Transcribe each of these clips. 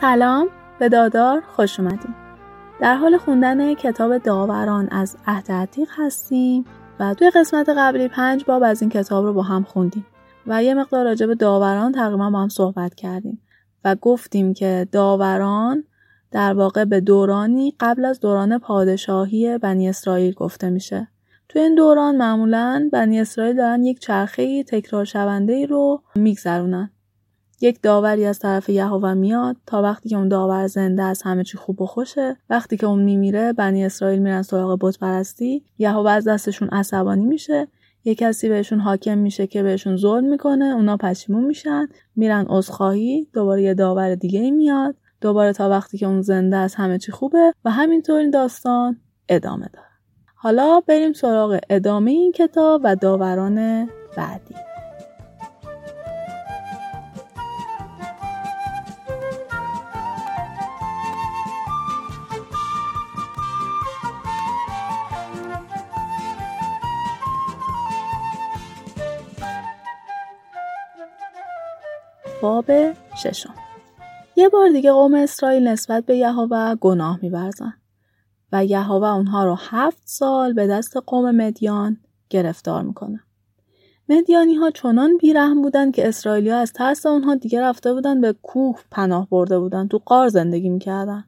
سلام به دادار خوش اومدیم در حال خوندن کتاب داوران از عهد عتیق هستیم و توی قسمت قبلی پنج باب از این کتاب رو با هم خوندیم و یه مقدار راجع به داوران تقریبا با هم صحبت کردیم و گفتیم که داوران در واقع به دورانی قبل از دوران پادشاهی بنی اسرائیل گفته میشه. تو این دوران معمولا بنی اسرائیل دارن یک چرخه تکرار شونده رو میگذرونن. یک داوری از طرف یهوه میاد تا وقتی که اون داور زنده از همه چی خوب و خوشه وقتی که اون میمیره بنی اسرائیل میرن سراغ بت پرستی یهوه از دستشون عصبانی میشه یه کسی بهشون حاکم میشه که بهشون ظلم می‌کنه اونا پشیمون میشن میرن عذرخواهی دوباره یه داور دیگه میاد دوباره تا وقتی که اون زنده از همه چی خوبه و همینطور این داستان ادامه داره. حالا بریم سراغ ادامه این کتاب و داوران بعدی. باب ششم یه بار دیگه قوم اسرائیل نسبت به یهوه گناه میورزن و یهوه اونها رو هفت سال به دست قوم مدیان گرفتار می‌کنه. مدیانی ها چنان بیرحم بودن که اسرائیلی ها از ترس اونها دیگه رفته بودن به کوه پناه برده بودن تو قار زندگی می‌کردن.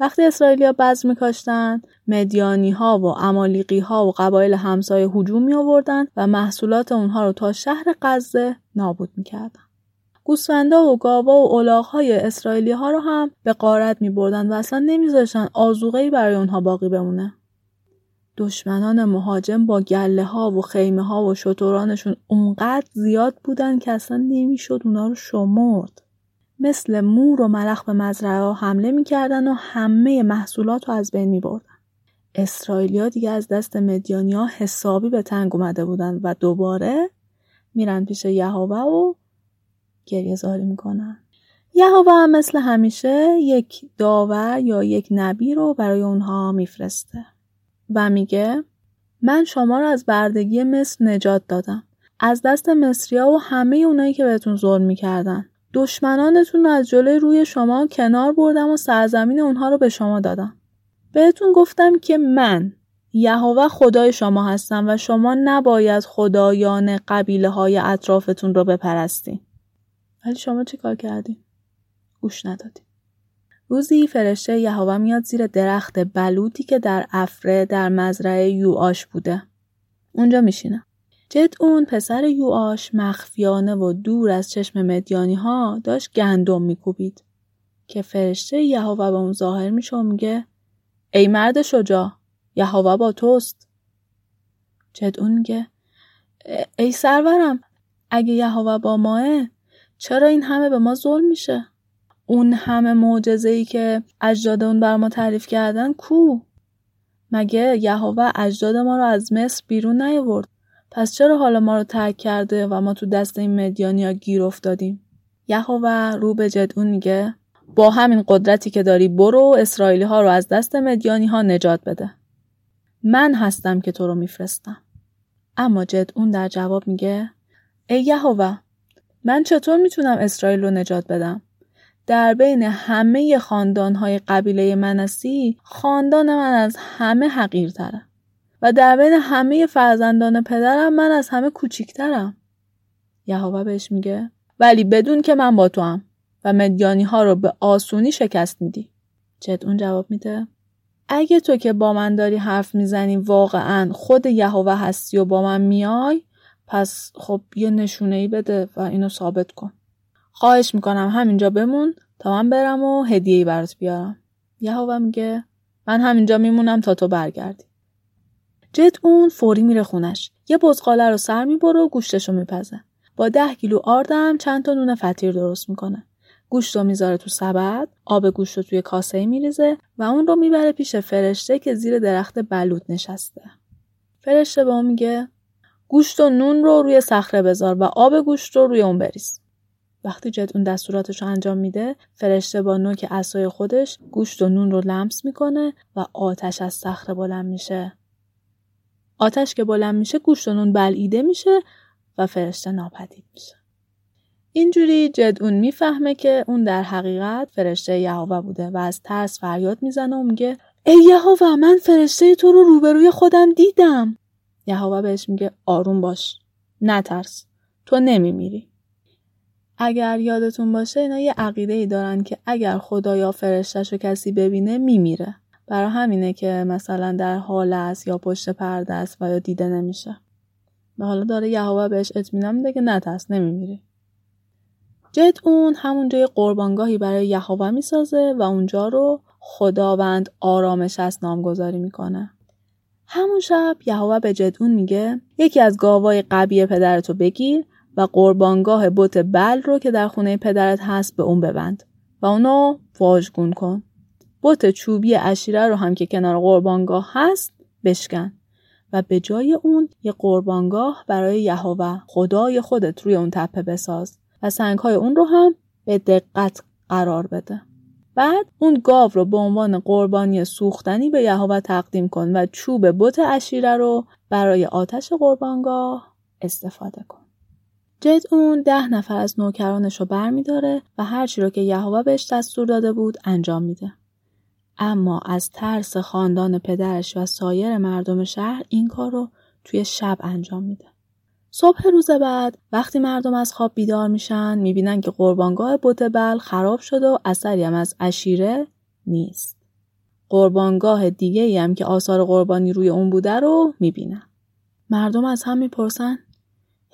وقتی اسرائیلی ها بز میکاشتن مدیانی ها و امالیقی ها و قبایل همسایه هجوم می و محصولات اونها رو تا شهر غزه نابود می‌کردن. گوسفندا و گاوا و الاغهای اسرائیلی ها رو هم به قارت می بردن و اصلا نمیذاشتن آزوغهی برای اونها باقی بمونه. دشمنان مهاجم با گله ها و خیمه ها و شترانشون اونقدر زیاد بودن که اصلا نمی‌شد اونا رو شمرد. مثل مور و ملخ به مزرعه ها حمله می‌کردن و همه محصولات رو از بین می بردن. اسرائیلیا دیگه از دست مدیانیا حسابی به تنگ اومده بودن و دوباره میرن پیش یهوه و گریه زاری می‌کنن. یهوه هم مثل همیشه یک داور یا یک نبی رو برای اونها میفرسته و میگه من شما رو از بردگی مصر نجات دادم. از دست مصریا و همه اونایی که بهتون ظلم می‌کردن. دشمنانتون رو از جلوی روی شما کنار بردم و سرزمین اونها رو به شما دادم. بهتون گفتم که من یهوه خدای شما هستم و شما نباید خدایان قبیله های اطرافتون رو بپرستین. ولی شما چی کار کردین؟ گوش ندادین. روزی فرشته یهوه میاد زیر درخت بلوطی که در افره در مزرعه یوآش بوده. اونجا میشینه. جد اون پسر یوآش مخفیانه و دور از چشم مدیانی ها داشت گندم میکوبید که فرشته یهوه به اون ظاهر میشه و میگه ای مرد شجاع یهوه با توست جد اون میگه ای سرورم اگه یهوه با ماه چرا این همه به ما ظلم میشه؟ اون همه معجزه ای که اجداد اون بر ما تعریف کردن کو؟ مگه یهوه اجداد ما رو از مصر بیرون نیاورد؟ پس چرا حالا ما رو ترک کرده و ما تو دست این مدیانیا گیر افتادیم؟ یهوه رو به جدون میگه با همین قدرتی که داری برو اسرائیلی ها رو از دست مدیانی ها نجات بده. من هستم که تو رو میفرستم. اما جدون در جواب میگه ای یهوه من چطور می‌تونم اسرائیل رو نجات بدم؟ در بین همه خاندانهای قبیله منسی خاندان من از همه حقیرتره و در بین همه فرزندان پدرم من از همه کوچیکترم. یهوه بهش میگه ولی بدون که من با تو هم و مدیانی ها رو به آسونی شکست میدی. جد اون جواب میده اگه تو که با من داری حرف می‌زنی واقعا خود یهوه هستی و با من میای پس خب یه نشونه ای بده و اینو ثابت کن. خواهش می‌کنم همینجا بمون تا من برم و هدیه ای برات بیارم. یهوه میگه من همینجا میمونم تا تو برگردی. جد اون فوری میره خونش. یه بزقاله رو سر می‌بره و گوشتشو میپزه. با ده کیلو آردم چند تا نون فطیر درست می‌کنه. گوشت رو می‌ذاره تو سبد، آب گوشت رو توی کاسه میریزه و اون رو می‌بره پیش فرشته که زیر درخت بلوط نشسته. فرشته به اون میگه گوشت و نون رو روی صخره بذار و آب گوشت رو روی اون بریز. وقتی جد اون دستوراتش رو انجام میده فرشته با نوک اسای خودش گوشت و نون رو لمس می‌کنه و آتش از صخره بلند میشه. آتش که بلند میشه گوشت و نون بلعیده میشه و فرشته ناپدید میشه. اینجوری جدعون می‌فهمه که اون در حقیقت فرشته یهوه بوده و از ترس فریاد می‌زنه و میگه ای یهوه من فرشته تو رو روبروی خودم دیدم. یهوه بهش میگه آروم باش نترس تو نمیمیری. اگر یادتون باشه اینا یه عقیده ای دارن که اگر خدا یا فرشتش رو کسی ببینه میمیره. برای همینه که مثلا در حال است یا پشت پرده است و یا دیده نمیشه. و حالا داره یهوه بهش اطمینان میده که نترس نمیمیری. جد اون همون جای قربانگاهی برای یهوه می‌سازه و اونجا رو خداوند آرامش است نامگذاری می‌کنه. همون شب یهوه به جدون میگه یکی از گاوای قبیه پدرتو بگیر و قربانگاه بت بل رو که در خونه پدرت هست به اون ببند و اونو واژگون کن. بت چوبی اشیره رو هم که کنار قربانگاه هست بشکن و به جای اون یه قربانگاه برای یهوه خدای خودت روی اون تپه بساز و سنگهای اون رو هم به دقت قرار بده. بعد اون گاو رو به عنوان قربانی سوختنی به یهوه تقدیم کن و چوب بت اشیره رو برای آتش قربانگاه استفاده کن. جد اون ده نفر از نوکرانش رو برمیداره و هرچی رو که یهوه بهش دستور داده بود انجام میده. اما از ترس خاندان پدرش و سایر مردم شهر این کار رو توی شب انجام میده. صبح روز بعد وقتی مردم از خواب بیدار میشن می‌بینن که قربانگاه بت بل خراب شده و اثری هم از اشیره نیست. قربانگاه دیگه هم که آثار قربانی روی اون بوده رو می‌بینن. مردم از هم می‌پرسن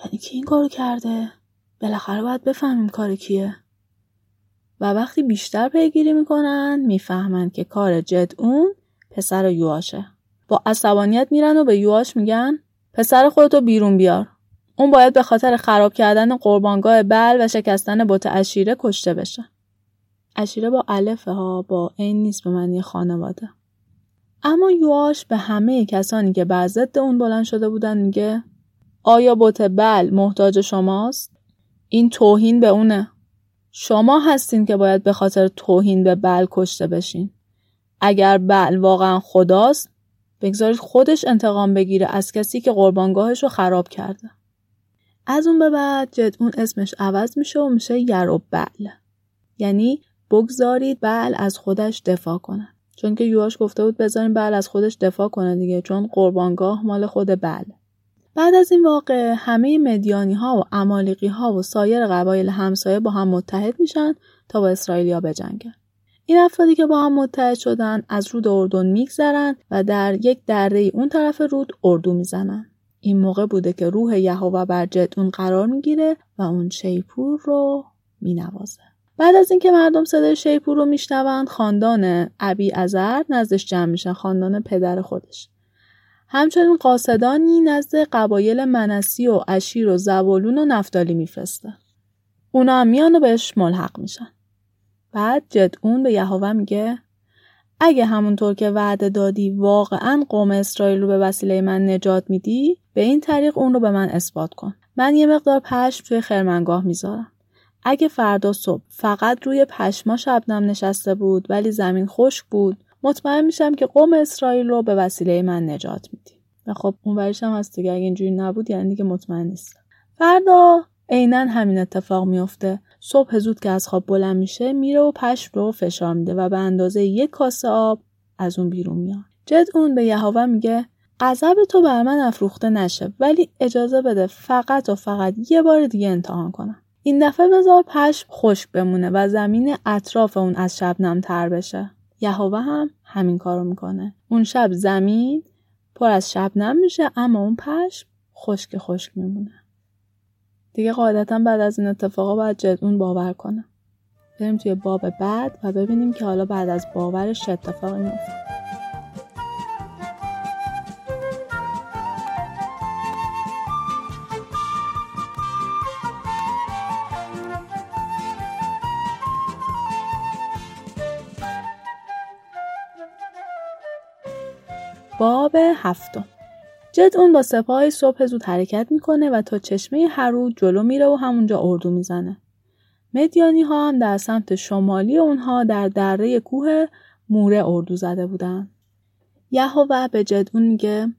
یعنی کی این کارو کرده؟ بالاخره باید بفهمیم کار کیه. و وقتی بیشتر پیگیری می‌کنن می‌فهمن که کار جد اون پسر یواشه. با عصبانیت میرن و به یواش میگن پسر خودتو بیرون بیار. اون باید به خاطر خراب کردن قربانگاه بل و شکستن بت اشیره کشته بشه. اشیره با الفه ها با این نیست به معنی خانواده. اما یواش به همه کسانی که بر ضد اون بلند شده بودن میگه آیا بت بل محتاج شماست؟ این توهین به اونه. شما هستین که باید به خاطر توهین به بل کشته بشین. اگر بل واقعا خداست بگذارید خودش انتقام بگیره از کسی که قربانگاهش رو خراب کرده. از اون به بعد جد اون اسمش عوض میشه و میشه یرو بل. یعنی بگذارید بل از خودش دفاع کنه. چون که یواش گفته بود بذارین بل از خودش دفاع کنه دیگه چون قربانگاه مال خود بل. بعد از این واقع همه مدیانی ها و امالیقی ها و سایر قبایل همسایه با هم متحد میشن تا با اسرائیلیا بجنگن. این افرادی که با هم متحد شدن از رود اردن میگذرن و در یک دره اون طرف رود اردو می‌زنن. این موقع بوده که روح یهوه بر جد اون قرار می‌گیره و اون شیپور رو مینوازه. بعد از اینکه مردم صدای شیپور رو میشنوند خاندان ابی ازر نزدش جمع میشن خاندان پدر خودش همچنین قاصدانی نزد قبایل منسی و اشیر و زبالون و نفتالی میفرسته. اونا هم میان و بهش ملحق میشن. بعد جدعون به یهوه میگه اگه همونطور که وعده دادی واقعا قوم اسرائیل رو به وسیله من نجات میدی به این طریق اون رو به من اثبات کن. من یه مقدار پشم توی خرمنگاه می‌ذارم. اگه فردا صبح فقط روی پشما شبنم نشسته بود ولی زمین خشک بود مطمئن میشم که قوم اسرائیل رو به وسیله من نجات میدی و خب اون هم هست دیگه اگه اینجوری نبود یعنی دیگه مطمئن نیستم فردا عینا همین اتفاق میفته صبح زود که از خواب بلند میشه میره و پشم رو فشار میده و به اندازه یک کاسه آب از اون بیرون میاد. جد اون به یهوه میگه غضب تو بر من افروخته نشه ولی اجازه بده فقط و فقط یه بار دیگه امتحان کنم. این دفعه بذار پشم خشک بمونه و زمین اطراف اون از شبنم تر بشه. یهوه هم همین کارو می‌کنه. اون شب زمین پر از شبنم میشه اما اون پشم خشک خشک میمونه. دیگه قاعدتا بعد از این اتفاقا باید جدون باور کنه. بریم توی باب بعد و ببینیم که حالا بعد از باورش چه اتفاقی میفته باب هفتم. جد اون با سپاه صبح زود حرکت می‌کنه و تا چشمه هرو جلو میره و همونجا اردو می‌زنه. مدیانی ها هم در سمت شمالی اونها در دره کوه موره اردو زده بودن. یهوه به جدون میگه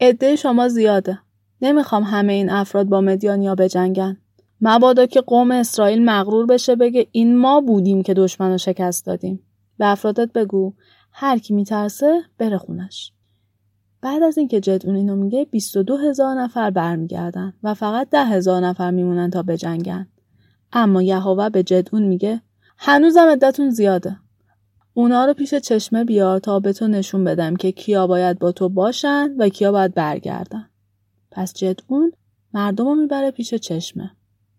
عده شما زیاده. نمی‌خوام همه این افراد با مدیانیا بجنگن. مبادا که قوم اسرائیل مغرور بشه بگه این ما بودیم که دشمن رو شکست دادیم به افرادت بگو هر کی میترسه بره خونش بعد از اینکه جدون اینو میگه 22 هزار نفر برمیگردن و فقط ده هزار نفر میمونن تا بجنگن. اما یهوه به جدون میگه هنوزم عدتون زیاده. اونا رو پیش چشمه بیار تا به تو نشون بدم که کیا باید با تو باشن و کیا باید برگردن. پس جدون مردم رو می‌بره پیش چشمه.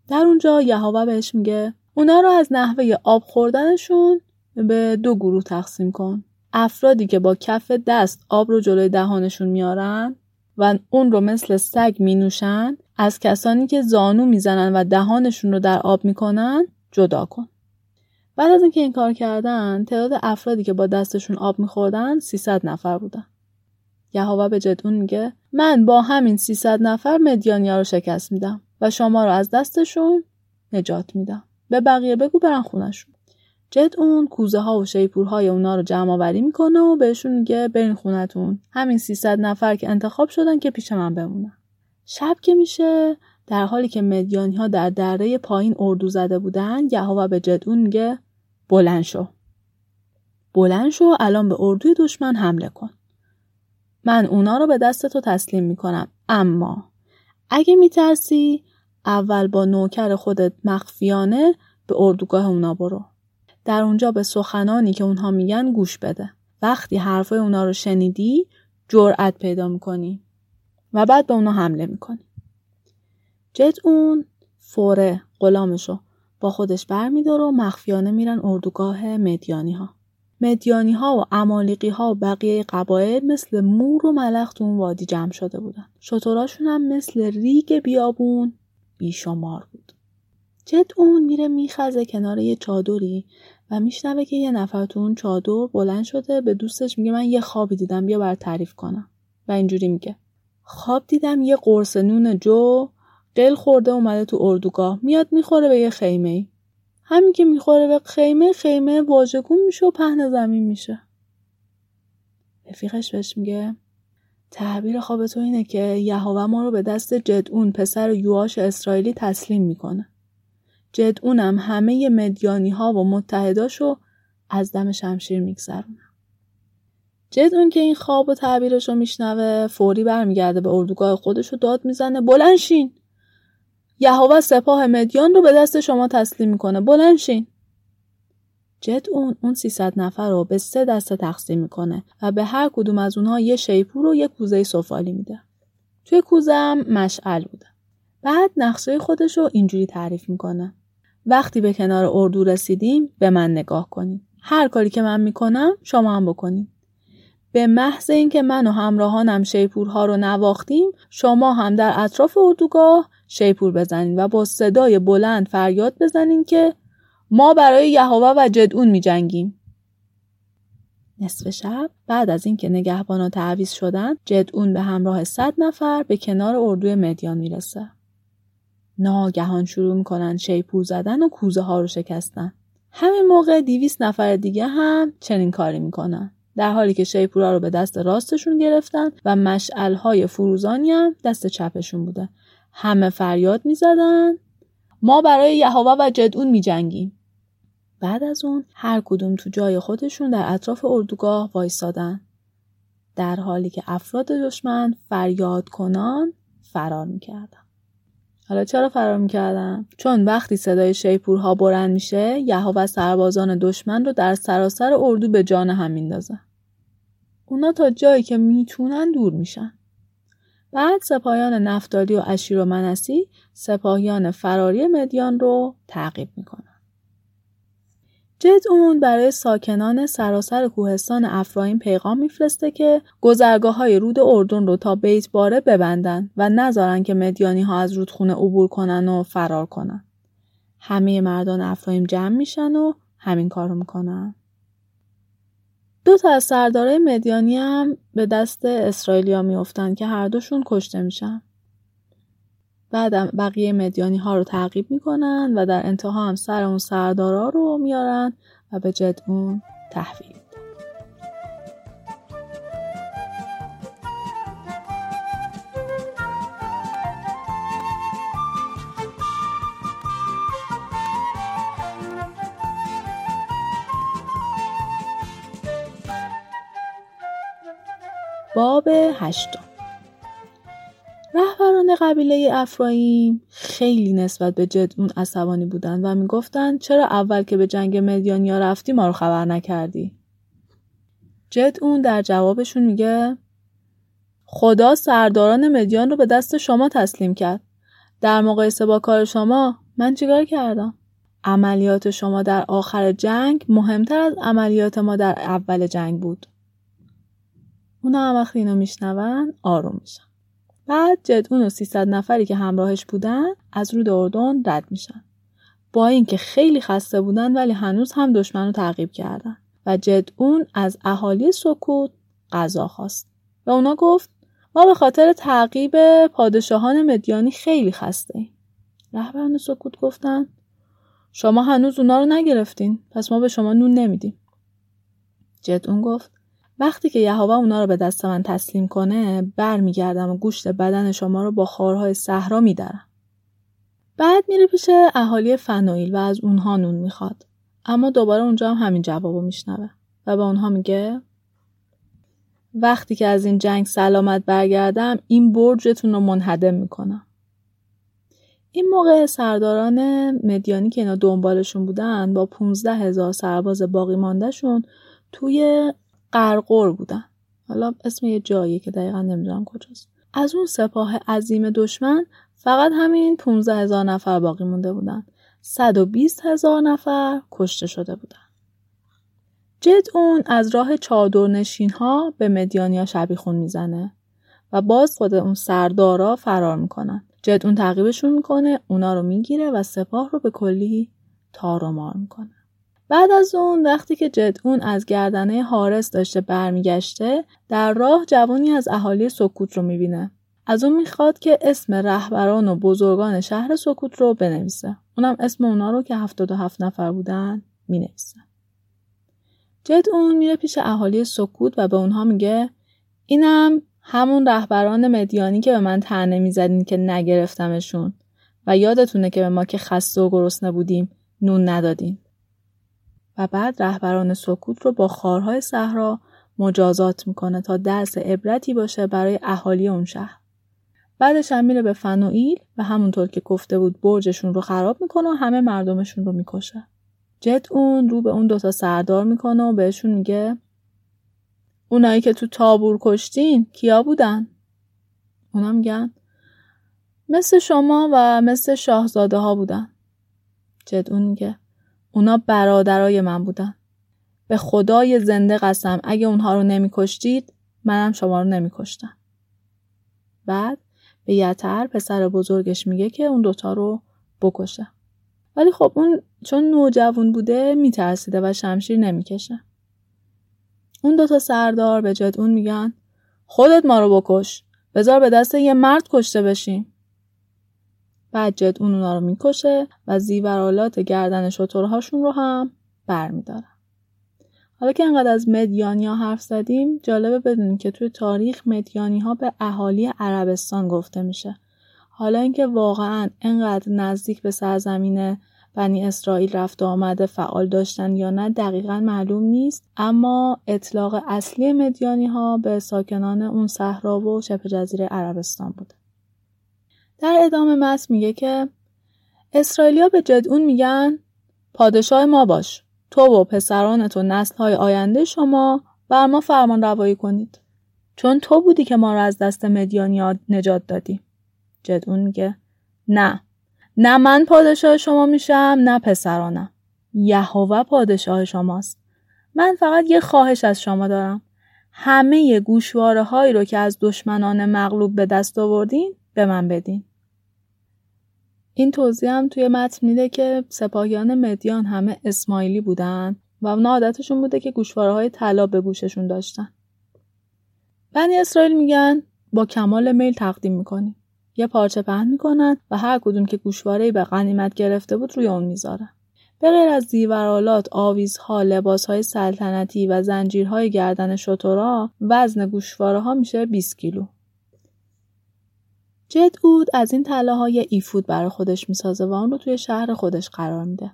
در اونجا یهوه بهش میگه اونا رو از نحوه آب خوردنشون به دو گروه تقسیم کن. افرادی که با کف دست آب رو جلوی دهانشون میارن و اون رو مثل سگ می نوشن از کسانی که زانو می‌زنن و دهانشون رو در آب می‌کنن جدا کن. بعد از اینکه این کار کردن تعداد افرادی که با دستشون آب میخوردن 300 نفر بودن. یهوه به جدون میگه من با همین 300 نفر مدیانیا رو شکست میدم و شما رو از دستشون نجات میدم. به بقیه بگو برن خونشون. جد اون کوزه ها و شیپورهای اونا رو جمع آوری می‌کنه و بهشون میگه برین خونتون. همین 300 نفر که انتخاب شدن که پیش من بمونن. شب که میشه در حالی که مدیانی ها در دره پایین اردو زده بودن یهوه به جدون میگه بلند شو. بلند شو الان به اردوی دشمن حمله کن. من اونا رو به دست تو تسلیم می‌کنم اما اگه میترسی اول با نوکر خودت مخفیانه به اردوگاه اونا برو. در اونجا به سخنانی که اونها میگن گوش بده. وقتی حرفای اونا رو شنیدی جرأت پیدا می‌کنی و بعد به اونا حمله می‌کنی. جد اون فوره غلامشو با خودش برمیداره و مخفیانه میرن اردوگاه مدیانی ها. مدیانی ها و امالیقی ها و بقیه قبایل مثل مور و ملخ تو اون وادی جمع شده بودن. شطوراشون هم مثل ریگ بیابون بیشمار بود. جد اون میره میخزه کنار یه چادری و میشنوه که یه نفر تو اون چادر بلند شده به دوستش میگه من یه خوابی دیدم بیا بر تعریف کنم. و اینجوری میگه. خواب دیدم یه قرص نون جو قل خورده اومده تو اردوگاه. میاد می‌خوره به یه خیمه. ای. همین که می‌خوره به خیمه خیمه واژگون میشه و پهن زمین میشه. رفیقش بهش میگه تعبیر خواب تو اینه که یهوه ما رو به دست جدعون پسر یواش اسرائیلی تسلیم می‌کنه. جدعونم همه مدیانی ها و متحداشو از دم شمشیر میگذرونم. جدعون که این خواب و تعبیرش رو میشنوه فوری برمیگرده به اردوگاه خودش رو داد می‌زنه بلنشین یهوه سپاه مدیان رو به دست شما تسلیم می‌کنه بلنشین جدعون اون 300 نفر رو به سه دسته تقسیم می‌کنه و به هر کدوم از اونها یه شیپور و یه کوزه سفالی میده. توی کوزه هم مشعل بوده. بعد نقشه خودش رو اینجوری تعریف می‌کنه. وقتی به کنار اردو رسیدیم به من نگاه کنید. هر کاری که من می‌کنم شما هم بکنید. به محض اینکه من و همراهانم شیپورها رو نواختیم شما هم در اطراف اردوگاه شیپور بزنید و با صدای بلند فریاد بزنید که ما برای یهوه و جدعون می جنگیم. نصف شب بعد از اینکه نگهبانا تعویز شدن جدعون به همراه صد نفر به کنار اردوی مدیان می‌رسه. ناگهان شروع می‌کنن شیپور زدن و کوزه ها رو شکستن. همین موقع دیویس نفر دیگه هم چنین کاری می‌کنن. در حالی که شیپورا رو به دست راستشون گرفتن و مشعل های فروزانی هم دست چپشون بوده. همه فریاد می‌زدن ما برای یهوه و جدعون میجنگیم. بعد از اون هر کدوم تو جای خودشون در اطراف اردوگاه وایستادن. در حالی که افراد دشمن فریاد کنان فرار می‌کردن. حالا چرا فرار می‌کردن؟ چون وقتی صدای شیپورها بلند میشه یهوه سربازان دشمن رو در سراسر اردو به جان هم میندازه. اونا تا جایی که می‌تونن دور میشن. بعد سپاهیان نفتالی و اشیر و منسی سپاهیان فراری مدیان رو تعقیب می‌کنن. اون برای ساکنان سراسر کوهستان افرایم پیغام میفرسته که گذرگاه های رود اردن رو تا بیت باره ببندن و نذارن که مدیانی ها از رودخونه عبور کنن و فرار کنن. همه مردان افرایم جمع میشن و همین کارو می‌کنن. دو تا از سردارای مدیانی هم به دست اسرائیلیا میافتن که هر دوشون کشته میشن. بعدم بقیه مدیانی ها رو تعقیب می‌کنن و در انتها هم سر اون سردارا رو میارن و به جد اون تحویل. باب هشتم. رهبران قبیله افرایم خیلی نسبت به جدعون عصبانی بودند و می‌گفتند چرا اول که به جنگ مدیانیا رفتی ما رو خبر نکردی؟ جدعون در جوابشون میگه خدا سرداران مدیان رو به دست شما تسلیم کرد. در مقایسه با کار شما من چیکار کردم؟ عملیات شما در آخر جنگ مهمتر از عملیات ما در اول جنگ بود. اونا هم وقتی میشنون آروم میشن. بعد جدعون و 300 نفری که همراهش بودن از رود اردن رد میشن با اینکه خیلی خسته بودن ولی هنوز هم دشمن رو تعقیب کردن و جدعون از اهالی سکوت غذا خواست و اونا گفت ما به خاطر تعقیب پادشاهان مدیانی خیلی خسته ایم. رهبران سکوت گفتن شما هنوز اونا رو نگرفتین پس ما به شما نون نمیدیم. جدعون گفت وقتی که یهوه اونا رو به دست من تسلیم کنه برمیگردم و گوشت بدن شما رو با خارهای صحرا میدارم. بعد میره پیش اهالی فنایل و از اونها نون می‌خواد. اما دوباره اونجا هم همین جوابو میشنوه و به اونها میگه وقتی که از این جنگ سلامت برگردم این برجتون رو منهدم می‌کنم. این موقع سرداران مدیانی که اینا دنبالشون بودن با 15 هزار سرباز باقی ماندهشون توی قرقور بودن. حالا اسم یه جاییه که دقیقا نمی‌دونم کجاست. از اون سپاه عظیم دشمن فقط همین 15 هزار نفر باقی مونده بودن. 120 هزار نفر کشته شده بودن. جد اون از راه چادرنشین ها به مدیانیا شبیخون می‌زنه و باز خود اون سردارا فرار می‌کنن. جد اون تعقیبشون می‌کنه اونا رو می‌گیره و سپاه رو به کلی تار و مار می‌کنه. بعد از اون وقتی که جدعون از گردنه حارس داشته برمیگشته در راه جوانی از اهالی سکوت رو می‌بینه. از اون می‌خواد که اسم رهبران و بزرگان شهر سکوت رو بنویسه. اونم اسم اونا رو که 77 نفر بودن می‌نویسه. جدعون میره پیش اهالی سکوت و به اونها میگه اینم همون رهبران مدیانی که به من تنه می‌زدین که نگرفتمشون و یادتونه که به ما که خسته و گرسنه بودیم نون ندادین. و بعد رهبران سکوت رو با خارهای صحرا مجازات می‌کنه تا درس عبرتی باشه برای اهالی اون شهر. بعدش هم میره به فنوئیل و همونطور که گفته بود برجشون رو خراب می‌کنه و همه مردمشون رو می‌کشه. جد اون رو به اون دوتا سردار می‌کنه و بهشون میگه اونایی که تو تابور کشتین کیا بودن؟ اونا میگن مثل شما و مثل شاهزاده ها بودن. جد اون میگه اونا برادرای من بودن. به خدای زنده قسم اگه اونها رو نمیکشتید منم شما رو نمیکشتم. بعد به یتر پسر بزرگش میگه که اون دوتا رو بکشه. ولی خب اون چون نوجوان بوده میترسیده و شمشیر نمی‌کشه. اون دوتا سردار به جد اون میگن خودت ما رو بکش. بذار به دست یه مرد کشته بشیم. بعد جد اون اونا رو می‌کشه و زیورالات گردن شطورهاشون رو هم برمیدارن. حالا که انقدر از مدیانی ها حرف زدیم جالبه بدونیم که توی تاریخ مدیانی ها به اهالی عربستان گفته میشه. حالا اینکه واقعا انقدر نزدیک به سرزمین بنی اسرائیل رفت و آمده فعال داشتن یا نه دقیقا معلوم نیست اما اطلاق اصلی مدیانی ها به ساکنان اون صحرا و شبه جزیره عربستان بوده. در ادامه متن میگه که اسرائیلیا به جدعون میگن پادشاه ما باش. تو و پسرانت و نسلهای آینده شما بر ما فرمان روایی کنید. چون تو بودی که ما را از دست مدیانیات نجات دادی. جدعون میگه نه. نه من پادشاه شما میشم نه پسرانم. یهوه پادشاه شماست. من فقط یه خواهش از شما دارم. همه گوشواره هایی رو که از دشمنان مغلوب به دست آوردین به من بدین. این توضیح هم توی متن میده که سپاهیان مدیان همه اسماعیلی بودن و اونا عادتشون بوده که گوشواره های طلا به گوششون داشتن. بنی اسرائیل میگن با کمال میل تقدیم می‌کنیم. یه پارچه پهن می‌کنن و هر کدوم که گوشواره به غنیمت گرفته بود روی اون می‌ذارن. به غیر از زیورالات، آویزها، لباسهای سلطنتی و زنجیرهای گردن شطورا وزن گوشواره ها میشه 20 کیلو. جد اود از این های ایفود برای خودش می‌سازه و اون رو توی شهر خودش قرار میده.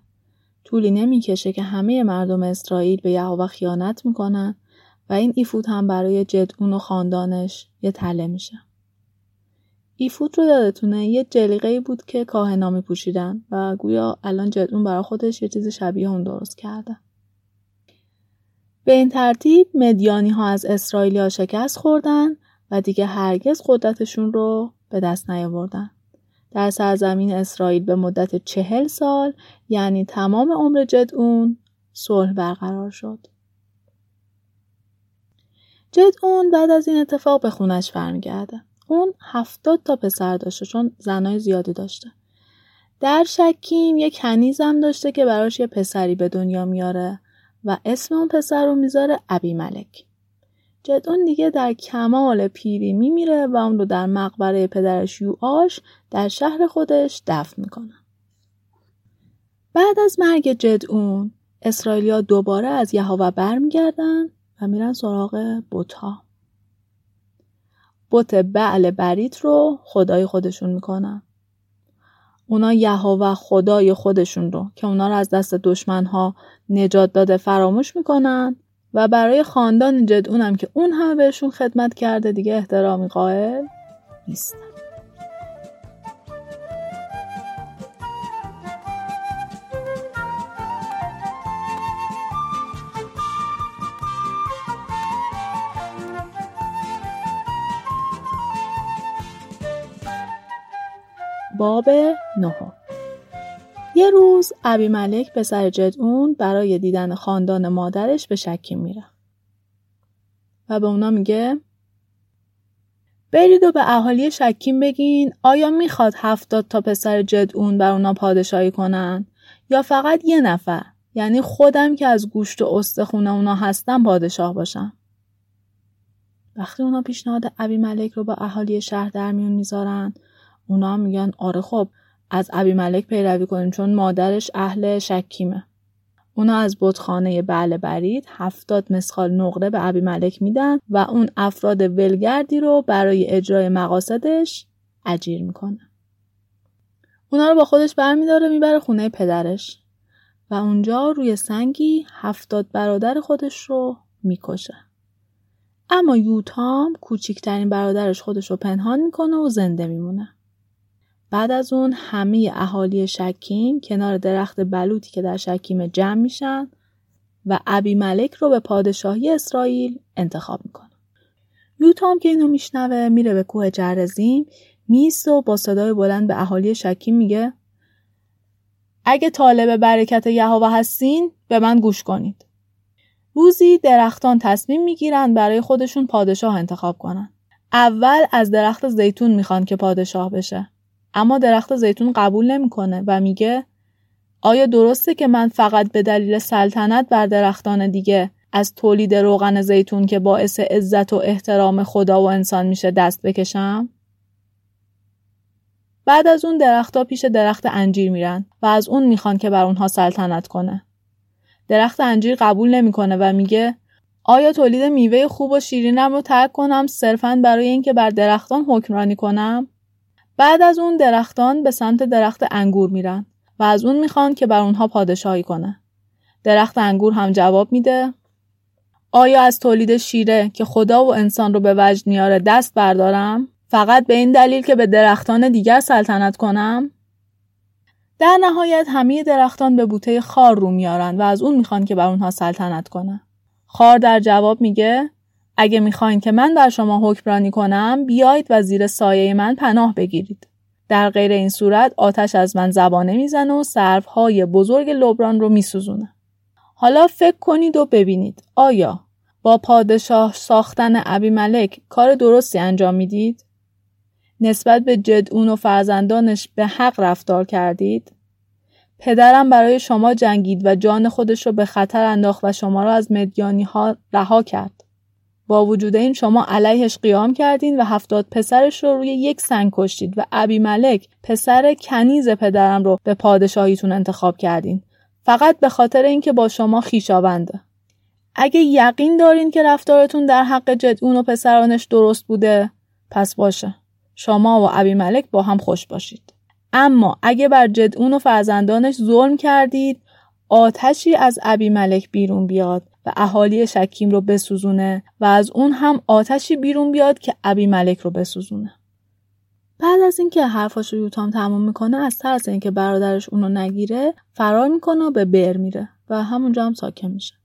طولی نمی‌کشه که همه مردم اسرائیل به یهوه خیانت می‌کنن و این ایفود هم برای جدعون و خاندانش یه تله میشه. ایفود رو یادتونه یه جلیقه بود که کاهنا پوشیدن و گویا الان جدعون برای خودش یه چیز شبیه اون درست کرده. به این ترتیب مدیانی ها از اسرائیلیا شکست خوردن و دیگه هرگز قدرتشون رو به دست نیاوردن. در سرزمین اسرائیل به مدت چهل سال یعنی تمام عمر جدعون صلح برقرار شد. جدعون بعد از این اتفاق به خونش برمیگرده. اون هفتاد تا پسر داشته چون زنای زیادی داشته. در شکیم یه کنیزم داشته که براش یه پسری به دنیا میاره و اسم اون پسر رو می‌ذاره ابی ملک. جدون دیگه در کمال پیری میمیره و اون رو در مقبره پدرش یوآش در شهر خودش دفن می‌کنه. بعد از مرگ جدعون اسرائیلیا دوباره از یهوه برمیگردن و میرن سراغ بوتا. بت بعل بریت رو خدای خودشون می‌کنن. اونا یهوه خدای خودشون رو که اونا رو از دست دشمنها نجات داده فراموش می‌کنن و برای خاندان جدعونم که اون همه بهشون خدمت کرده دیگه احترامی قائل نیستن. باب نهم یه روز ابی ملک به سر جدعون برای دیدن خاندان مادرش به شکیم میره. و به اونا میگه برید و به اهالی شکیم بگین آیا می‌خواد هفتاد تا پسر جدعون بر اونا پادشاهی کنن؟ یا فقط یه نفر؟ یعنی خودم که از گوشت و استخونه اونا هستم پادشاه باشم. وقتی اونا پیشنهاد ابی ملک رو با اهالی شهر در میون می‌ذارن اونا میگن آره خب از ابی ملک پیروی کنیم چون مادرش اهل شکیمه. اونا از بتخانه بله برید هفتاد مسخال نقره به ابی ملک میدن و اون افراد ولگردی رو برای اجرای مقاصدش اجیر می‌کنه. اونا رو با خودش برمیداره می‌بره خونه پدرش و اونجا روی سنگی هفتاد برادر خودش رو می‌کشه. اما یوتام کوچکترین برادرش خودش رو پنهان می‌کنه و زنده میمونه. بعد از اون همه اهالی شکیم کنار درخت بلوطی که در شکیم جمع میشن و ابی ملک رو به پادشاهی اسرائیل انتخاب می‌کنه. یوتام که اینو میشنوه میره به کوه جرزیم میست و با صدای بلند به اهالی شکیم میگه اگه طالب برکت یهوه هستین به من گوش کنید. روزی درختان تصمیم می‌گیرن برای خودشون پادشاه انتخاب کنن. اول از درخت زیتون می‌خوان که پادشاه بشه. اما درخت زیتون قبول نمی‌کنه و میگه آیا درسته که من فقط به دلیل سلطنت بر درختان دیگه از تولید روغن زیتون که باعث عزت و احترام خدا و انسان میشه دست بکشم؟ بعد از اون درختها پیش درخت انجیر میرن و از اون می‌خوان که بر اونها سلطنت کنه. درخت انجیر قبول نمی‌کنه و میگه آیا تولید میوه خوب و شیرینم رو ترک کنم صرفا برای اینکه بر درختان حکمرانی کنم؟ بعد از اون درختان به سمت درخت انگور میرن و از اون می‌خوان که بر اونها پادشاهی کنه. درخت انگور هم جواب میده آیا از تولید شیره که خدا و انسان رو به وجد میاره دست بردارم فقط به این دلیل که به درختان دیگر سلطنت کنم؟ در نهایت همه درختان به بوته خار رو میارن و از اون می‌خوان که بر اونها سلطنت کنه. خار در جواب میگه اگه می‌خواین که من بر شما حکمرانی کنم بیایید و زیر سایه من پناه بگیرید. در غیر این صورت آتش از من زبانه می‌زنه و سرفهای بزرگ لبران رو میسوزونه. حالا فکر کنید و ببینید آیا با پادشاه ساختن ابی ملک کار درستی انجام می‌دید؟ نسبت به جدعون و فرزندانش به حق رفتار کردید؟ پدرم برای شما جنگید و جان خودش رو به خطر انداخت و شما را از مدیانی ها رها کرد. با وجود این شما علیهش قیام کردین و هفتاد پسرش رو روی یک سنگ کشتید و ابی ملک پسر کنیز پدرم رو به پادشاهیتون انتخاب کردین. فقط به خاطر اینکه با شما خیشاونده اگه یقین دارین که رفتارتون در حق جدعون و پسرانش درست بوده پس باشه. شما و ابی ملک با هم خوش باشید. اما اگه بر جدعون و فرزندانش ظلم کردید آتشی از ابی ملک بیرون بیاد. و اهالی شکیم رو بسوزونه و از اون هم آتشی بیرون بیاد که ابی ملک رو بسوزونه. بعد از اینکه حرفاش رو یوتام تموم می‌کنه از ترس اینکه برادرش اونو نگیره فرار می‌کنه و به بر میره و همونجا هم ساکن میشه.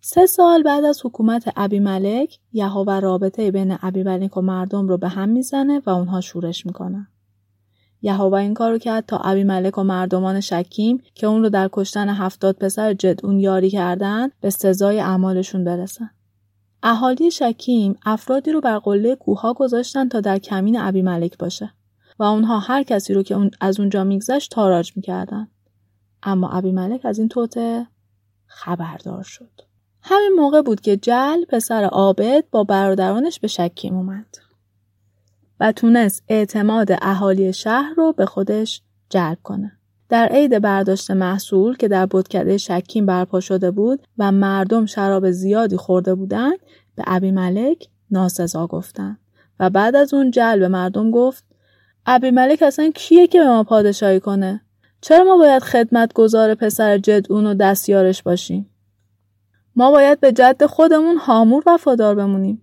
سه سال بعد از حکومت ابی ملک و رابطه بین ابی ملک و مردم رو به هم می‌زنه و اونها شورش می‌کنن. یهوه این کارو کرد تا ابی ملک و مردمان شکیم که اون رو در کشتن هفتاد پسر جدون یاری کردن به سزای اعمالشون برسن. اهالی شکیم افرادی رو بر قله کوها گذاشتن تا در کمین ابی ملک باشه و اونها هر کسی رو که اون از اونجا میگذشت تاراج می‌کردن. اما ابی ملک از این توته خبردار شد. همین موقع بود که جل پسر عابد با برادرانش به شکیم اومد. و تونست اعتماد اهالی شهر رو به خودش جلب کنه. در عید برداشت محصول که در بودکده شکیم برپا شده بود و مردم شراب زیادی خورده بودند به ابی ملک ناسزا گفتن و بعد از اون جلب مردم گفت ابی ملک اصلا کیه که به ما پادشاهی کنه؟ چرا ما باید خدمت گذار پسر جدعون و دستیارش باشیم؟ ما باید به جد خودمون هامور وفادار بمونیم.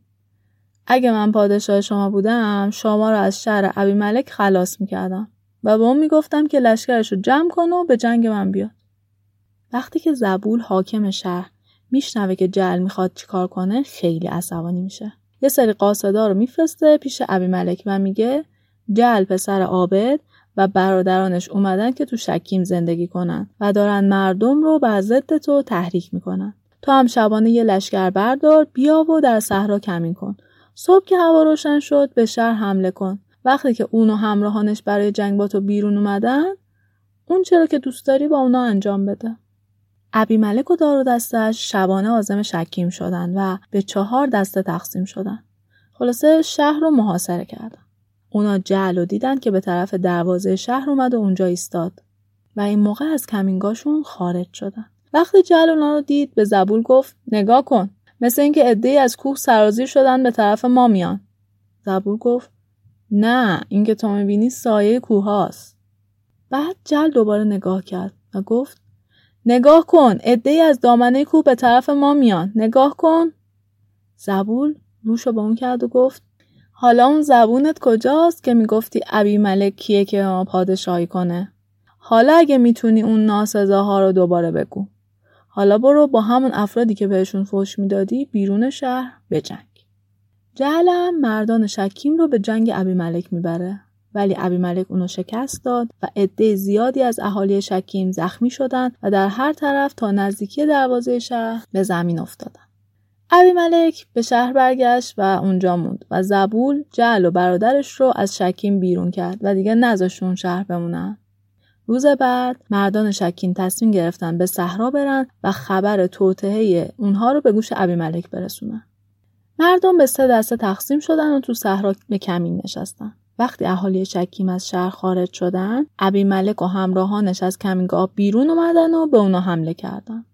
اگه من پادشاه شما بودم شما رو از شهر ابی ملک خلاص می‌کردم و به اون می‌گفتم که لشکرش رو جمع کنه و به جنگ من بیاد. وقتی که زبول حاکم شهر میشنوه که جل می‌خواد چیکار کنه خیلی عصبانی میشه. یه سری قاصدا رو میفرسته پیش ابی ملک و میگه جل پسر عابد و برادرانش اومدن که تو شکیم زندگی کنن و دارن مردم رو بر ضد تو تحریک می‌کنن. تو هم شبانه یه لشکر بردار بیا و در صحرا کمین کن صبح که هوا روشن شد به شهر حمله کن. وقتی که اون و همراهانش برای جنگ با تو بیرون اومدن اون چرا که دوست داری با اونا انجام بده. ابی ملک و دار و دستش شبانه آزم شکیم شدن و به چهار دسته تقسیم شدن. خلاصه شهر رو محاصره کردن. اونا جعل و دیدن که به طرف دروازه شهر اومد و اونجا ایستاد. و این موقع از کمینگاشون خارج شدن. وقتی جعل اونا رو دید به زبول گفت نگاه کن. مثل اینکه عدهای از کوه سرازیر شدن به طرف ما میان. زبور گفت نه این که تو می‌بینی سایه کوه هاست. بعد جل دوباره نگاه کرد و گفت نگاه کن عدهای از دامنه کوه به طرف ما میان. نگاه کن. زبول روشو به اون کرد و گفت حالا اون زبونت کجاست که می‌گفتی ابی ملک کیه که ما پادشاهی کنه؟ حالا اگه می‌تونی اون ناسزاها رو دوباره بگو. حالا برو با همون افرادی که بهشون فوش می‌دادی بیرون شهر بجنگ. جهلم مردان شکیم رو به جنگ ابی ملک می‌بره ولی ابی ملک اونو شکست داد و عده زیادی از اهالی شکیم زخمی شدن و در هر طرف تا نزدیکی دروازه شهر به زمین افتادن. ابی ملک به شهر برگشت و اونجا موند و زبول جعل و برادرش رو از شکیم بیرون کرد و دیگه نذاشت اون شهر بمونن. روز بعد مردان شکین تصمیم گرفتن به صحرا برن و خبر توطعه اونها رو به گوش ابی ملک برسونن. مردم به سه دسته تقسیم شدن و تو صحرا به کمین نشستن. وقتی اهالی شکیم از شهر خارج شدن، ابی ملک و همراهانش از کمینگاه بیرون اومدن و به اونا حمله کردن.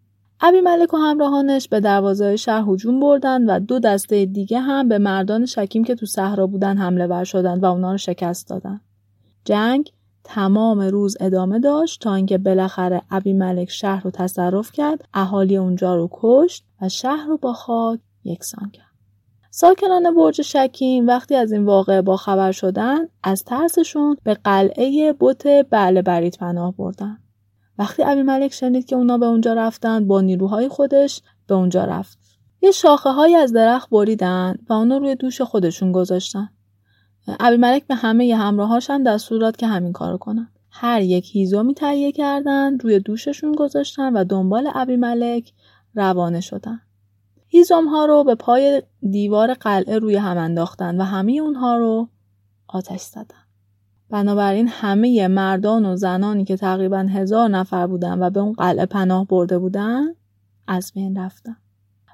ابی ملک و همراهانش به دروازه شهر هجوم بردن و دو دسته دیگه هم به مردان شکیم که تو صحرا بودن حمله ور شدن و اونا رو شکست دادن. جنگ تمام روز ادامه داشت تا اینکه بالاخره ابی ملک شهر رو تصرف کرد اهالی اونجا رو کشت و شهر رو با خاک یکسان کرد. ساکنان برج شکیم وقتی از این واقعه با خبر شدن از ترسشون به قلعه بوت بعل برید پناه بردن. وقتی ابی ملک شنید که اونا به اونجا رفتن با نیروهای خودش به اونجا رفت. یه شاخه های از درخت بریدن و اونا روی دوش خودشون گذاشتن. ابی ملک به همه همراهاش هم دستور داد که همین کارو کنن. هر یک هیزومی تهیه کردن روی دوششون گذاشتن و دنبال ابی ملک روانه شدن. هیزوم ها رو به پای دیوار قلعه روی هم انداختن و همه اونها رو آتش زدن. بنابراین همه مردان و زنانی که تقریبا هزار نفر بودن و به اون قلعه پناه برده بودن از بین رفتن.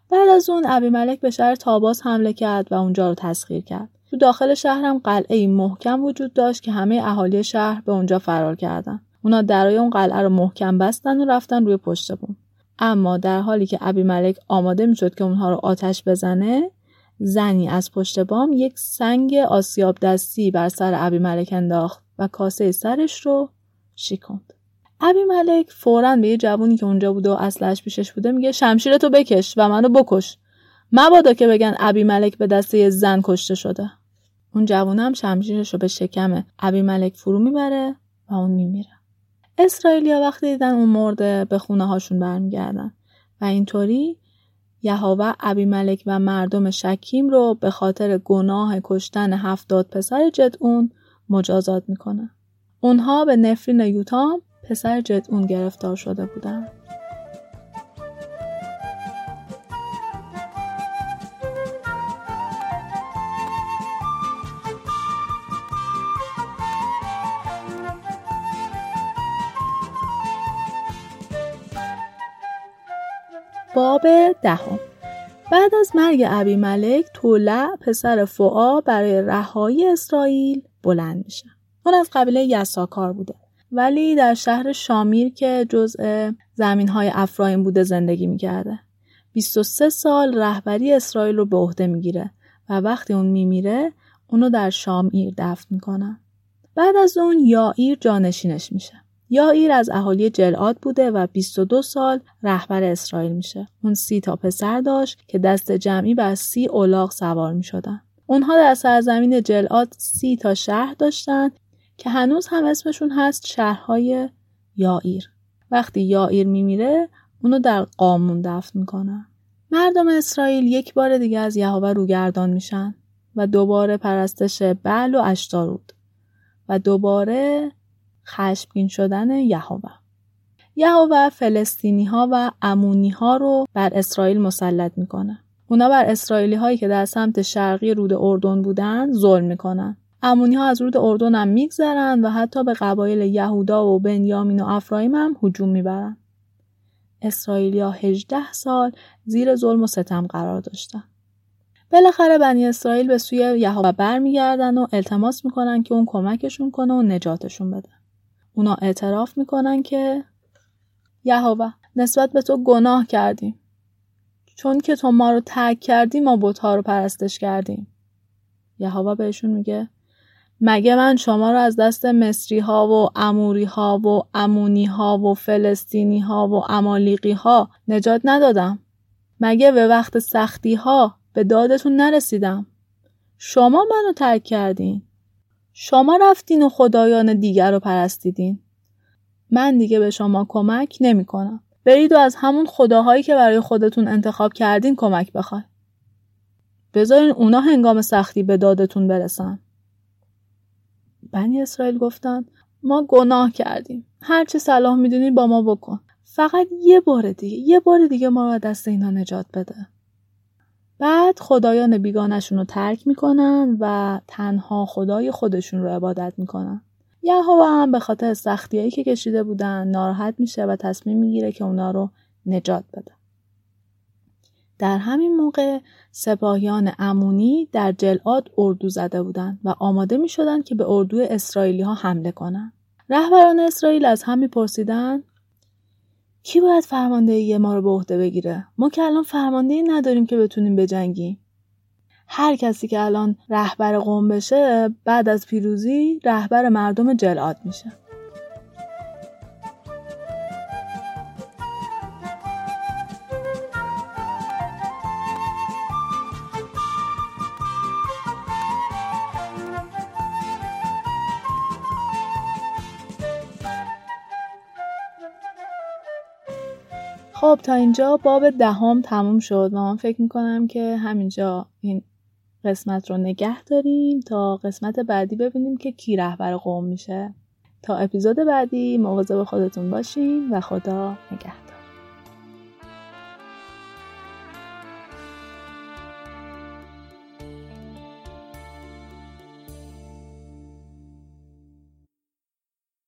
بعد از اون ابی ملک به شهر تاباس حمله کرد و اونجا رو تسخیر کرد. تو داخل شهرم قلعه محکم وجود داشت که همه اهالی شهر به اونجا فرار کردن. اونا درای اون قلعه رو محکم بستن و رفتن روی پشت بوم. اما در حالی که ابی ملک آماده می‌شد که اونها رو آتش بزنه زنی از پشت بام یک سنگ آسیاب دستی بر سر ابی ملک انداخت و کاسه سرش رو شکند. ابی ملک فورا به یه جوونی که اونجا بوده و اسلحش پیشش بوده میگه شمشیرتو بکش و منو بکش مبادا که بگن ابی ملک به دست یه زن کشته شده اون جوونم شمشیرش رو به شکم ابی ملک فرو می‌بره و اون میمیره اسرائیلیا وقتی دیدن اون مرده به خونه هاشون برمیگردن و اینطوری یهوه ابی ملک و مردم شکیم رو به خاطر گناه کشتن هفتاد پسر جدعون مجازات می‌کنه. اونها به نفرین یوتام پسر جدعون گرفتار شده بودند. باب دهم. بعد از مرگ ابی ملک طولع پسر فعا برای رهایی اسرائیل بلند میشه. اون از قبیله یساکار بوده. ولی در شهر شامیر که جزء زمین های افرایم بوده زندگی می‌کرده. 23 سال رهبری اسرائیل رو به عهده می‌گیره و وقتی اون میمیره اونو در شامیر دفن می‌کنن. بعد از اون یائیر جانشینش میشه. یائیر از اهالی جلعاد بوده و 22 سال رهبر اسرائیل میشه. اون سی تا پسر داشت که دست جمعی بر سی اولاغ سوار می‌شدن. اونها در سرزمین جلعاد سی تا شهر داشتن که هنوز هم اسمشون هست شهرهای یائیر. وقتی یائیر میمیره اونو در قامون دفن می‌کنن. مردم اسرائیل یک بار دیگه از یهوه روگردان میشن و دوباره پرستش بعل و اشتارود و دوباره خشمگین شدن یهوه. یهوه فلسطینی ها و امونی ها رو بر اسرائیل مسلط می‌کنه. اونا بر اسرائیلی هایی که در سمت شرقی رود اردن بودن ظلم می‌کنن. امونی ها از رود اردن هم میگذرن و حتی به قبایل یهودا و بنیامین و افرایم هم هجوم می‌برن. اسرائیلیا 18 سال زیر ظلم و ستم قرار داشتن. بالاخره بنی اسرائیل به سوی یهوه برمیگردن و التماس می‌کنن که اون کمکشون کنه و نجاتشون بده. اونا اعتراف می‌کنن که یهوه نسبت به تو گناه کردیم. چون که تو ما رو ترک کردی ما بتها رو پرستش کردیم. یهوه بهشون میگه مگه من شما رو از دست مصری ها و اموری ها و امونی ها و فلسطینی ها و امالیقی ها نجات ندادم؟ مگه به وقت سختی ها به دادتون نرسیدم؟ شما منو ترک کردین. شما رفتین و خدایان دیگر رو پرستیدین. من دیگه به شما کمک نمی کنم. برید و از همون خداهایی که برای خودتون انتخاب کردین کمک بخوای. بذارین اونا هنگام سختی به دادتون برسن. بنی اسرائیل گفتن ما گناه کردیم. هرچی صلاح می‌دونی با ما بکن. فقط یه بار دیگه یه بار دیگه ما رو دست اینا نجات بده. بعد خدایان بیگانشون رو ترک می‌کنن و تنها خدای خودشون رو عبادت می‌کنن. یهوه هم به خاطر سختیایی که کشیده بودن ناراحت میشه و تصمیم می‌گیره که اونا رو نجات بده. در همین موقع سپاهیان امونی در جلعاد اردو زده بودند و آماده می شدن که به اردو اسرائیلی ها حمله کنند. رهبران اسرائیل از هم میپرسیدند کی باید فرماندهی ما رو به عهده بگیره؟ ما که الان فرماندهی نداریم که بتونیم بجنگیم. هر کسی که الان رهبر قوم بشه بعد از پیروزی رهبر مردم جلعاد میشه. خب تا اینجا باب دهم تموم شد و من فکر می‌کنم که همینجا این قسمت رو نگه داریم تا قسمت بعدی ببینیم که کی رهبر قوم میشه. تا اپیزود بعدی مواظب خودتون باشین و خدا نگه